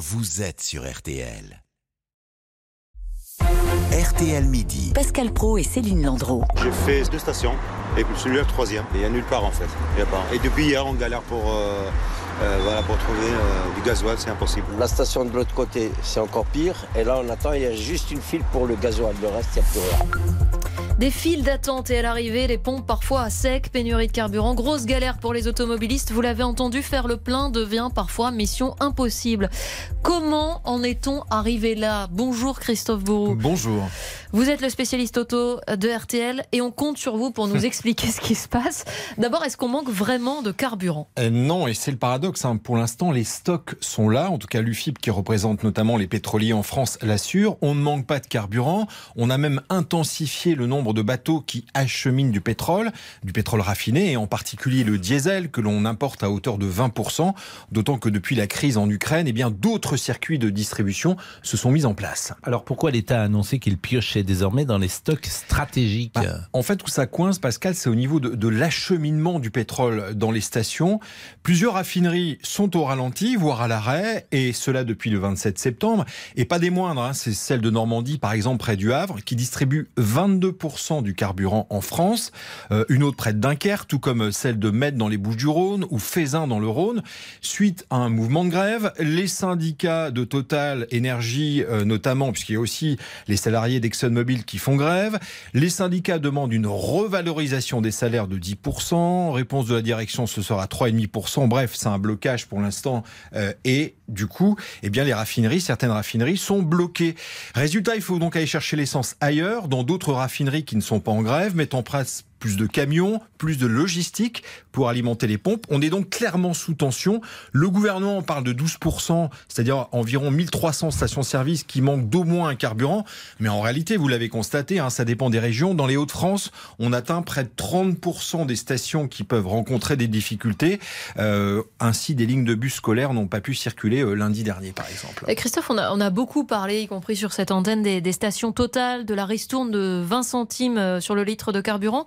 vous êtes sur RTL. RTL Midi. Pascal Pro et Céline Landreau. J'ai fait deux stations et celui-là le troisième. Il n'y a nulle part en fait. Il y a pas. Et depuis hier, on galère pour, euh, euh, voilà, pour trouver euh, du gasoil, c'est impossible. La station de l'autre côté, c'est encore pire. Et là, on attend, il y a juste une file pour le gasoil. Le reste, il n'y a plus rien. Des files d'attente et à l'arrivée, les pompes parfois à sec, pénurie de carburant, grosse galère pour les automobilistes. Vous l'avez entendu, faire le plein devient parfois mission impossible. Comment en est-on arrivé là? Bonjour Christophe Bourou. Bonjour. Vous êtes le spécialiste auto de RTL et on compte sur vous pour nous expliquer ce qui se passe. D'abord, est-ce qu'on manque vraiment de carburant? Euh, non, et c'est le paradoxe. Hein. Pour l'instant, les stocks sont là. En tout cas, l'UFIP, qui représente notamment les pétroliers en France, l'assure. On ne manque pas de carburant. On a même intensifié le nombre de bateaux qui acheminent du pétrole, du pétrole raffiné, et en particulier le diesel que l'on importe à hauteur de 20%. D'autant que depuis la crise en Ukraine, eh bien, d'autres circuits de distribution se sont mis en place. Alors pourquoi l'État a annoncé qu'il piochait désormais dans les stocks stratégiques Bah, en fait, où ça coince, Pascal, c'est au niveau de, de l'acheminement du pétrole dans les stations. Plusieurs raffineries sont au ralenti, voire à l'arrêt, et cela depuis le 27 septembre. Et pas des moindres, hein, c'est celle de Normandie, par exemple, près du Havre, qui distribue 22% du carburant en France. Euh, une autre près de Dunkerque, tout comme celle de Metz dans les Bouches-du-Rhône ou Fézin dans le Rhône. Suite à un mouvement de grève, les syndicats de Total Énergie, euh, notamment, puisqu'il y a aussi les salariés d'ExxonMobil qui font grève. Les syndicats demandent une revalorisation des salaires de 10%. Réponse de la direction, ce sera 3,5%. Bref, c'est un blocage pour l'instant. Euh, et du coup, eh bien, les raffineries, certaines raffineries sont bloquées. Résultat, il faut donc aller chercher l'essence ailleurs, dans d'autres raffineries qui ne sont pas en grève, mettent en place plus de camions, plus de logistique pour alimenter les pompes. On est donc clairement sous tension. Le gouvernement parle de 12%, c'est-à-dire environ 1300 stations-service qui manquent d'au moins un carburant. Mais en réalité, vous l'avez constaté, hein, ça dépend des régions. Dans les Hauts-de-France, on atteint près de 30% des stations qui peuvent rencontrer des difficultés. Euh, ainsi, des lignes de bus scolaires n'ont pas pu circuler euh, lundi dernier, par exemple. Et Christophe, on a, on a beaucoup parlé, y compris sur cette antenne, des, des stations totales, de la ristourne de 20 centimes euh, sur le litre de carburant.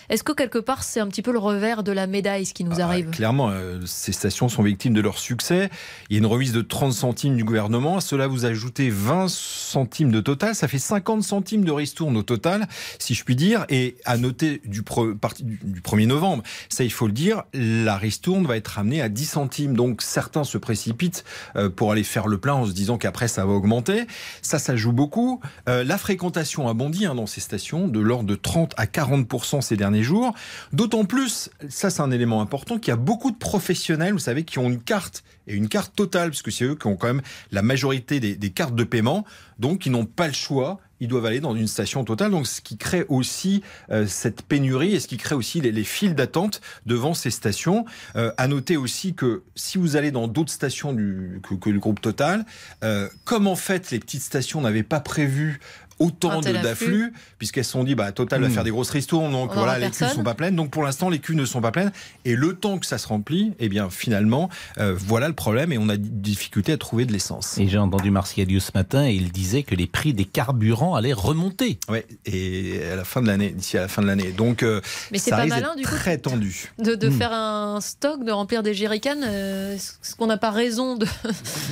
Est-ce que quelque part c'est un petit peu le revers de la médaille ce qui nous Ah, arrive Clairement, euh, ces stations sont victimes de leur succès. Il y a une remise de 30 centimes du gouvernement. À cela, vous ajoutez 20 centimes de total. Ça fait 50 centimes de ristourne au total, si je puis dire. Et à noter du, pre- parti- du- du 1er novembre, ça il faut le dire, la ristourne va être amenée à 10 centimes. Donc certains se précipitent euh, pour aller faire le plein en se disant qu'après ça va augmenter. Ça, ça joue beaucoup. Euh, la fréquentation a bondi hein, dans ces stations de l'ordre de 30 à 40% ces derniers jours. D'autant plus, ça c'est un élément important, qu'il y a beaucoup de professionnels, vous savez, qui ont une carte et une carte totale, parce que c'est eux qui ont quand même la majorité des, cartes de paiement, donc ils n'ont pas le choix. Ils doivent aller dans une station totale, donc ce qui crée aussi euh, cette pénurie et ce qui crée aussi les, les files d'attente devant ces stations. Euh, à noter aussi que si vous allez dans d'autres stations du, que, que le groupe Total, euh, comme en fait les petites stations n'avaient pas prévu autant d'afflux, puisqu'elles se sont dit, bah, Total va Hmm. faire des grosses ristournes, donc On voilà, les cuves personne. sont pas pleines. Donc pour l'instant, les cuves ne sont pas pleines. Et le temps que ça se remplit, eh bien finalement, euh, voilà le problème et on a des difficultés à trouver de l'essence. Et j'ai entendu Martialius ce matin et il disait que les prix des carburants allaient remonter. Ouais, et à la fin de l'année, d'ici à la fin de l'année. Donc euh, Mais c'est ça pas risque malin, du coup, très tendu. de, de Hmm. faire un stock, de remplir des jerrycans euh, Est-ce qu'on n'a pas raison de.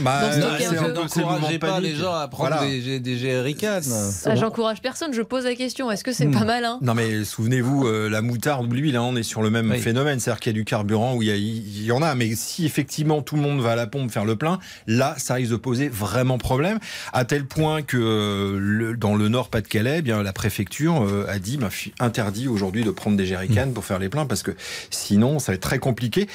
Bah, ce euh, c'est un peu- un- c'est le mouvement de panique. Voilà. des, des jerrycans. Ah, J'encourage personne, je pose la question. Est-ce que c'est Hmm. pas malin Non mais souvenez-vous, euh, la moutarde ou l'huile, hein, on est sur le même Oui. phénomène, c'est-à-dire qu'il y a du carburant où il y, a- il y en a, mais si effectivement tout le monde va à la pompe faire le plein, là ça risque de poser vraiment problème, à tel point que euh, le- dans le Nord Pas-de-Calais, eh bien la préfecture euh, a dit bah, interdit aujourd'hui de prendre des jerrycans pour faire les pleins parce que sinon ça va être très compliqué.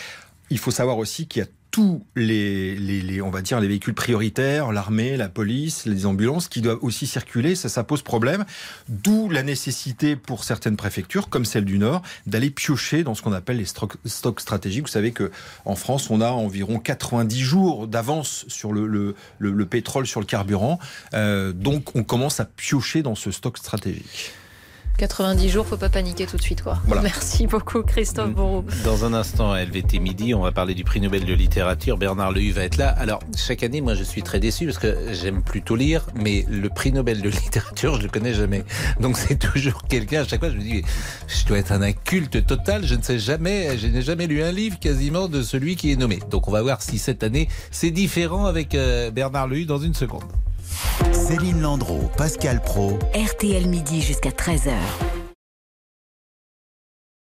Il faut savoir aussi qu'il y a tous les, les, les- on va dire les véhicules prioritaires, l'armée, la police, les ambulances qui doivent aussi circuler, ça ça pose problème. D'où la nécessité pour certaines préfectures, comme celle du Nord, d'aller piocher dans ce qu'on appelle les stocks, stratégiques. Vous savez que en France, on a environ 90 jours d'avance sur le, le, le- le pétrole, sur le carburant. Euh, donc on commence à piocher dans ce stock stratégique. 90 jours, faut pas paniquer tout de suite. Quoi. Voilà. Merci beaucoup, Christophe Bourreau. Dans un instant, à LVT Midi, on va parler du prix Nobel de littérature. Bernard Lehu va être là. Alors, chaque année, moi, je suis très déçu parce que j'aime plutôt lire, mais le prix Nobel de littérature, je le connais jamais. Donc, c'est toujours quelqu'un. À chaque fois, je me dis, je dois être un inculte total. Je ne sais jamais, je n'ai jamais lu un livre quasiment de celui qui est nommé. Donc, on va voir si cette année, c'est différent avec euh, Bernard Lehu dans une seconde. Céline Landreau, Pascal Pro. RTL midi jusqu'à 13h.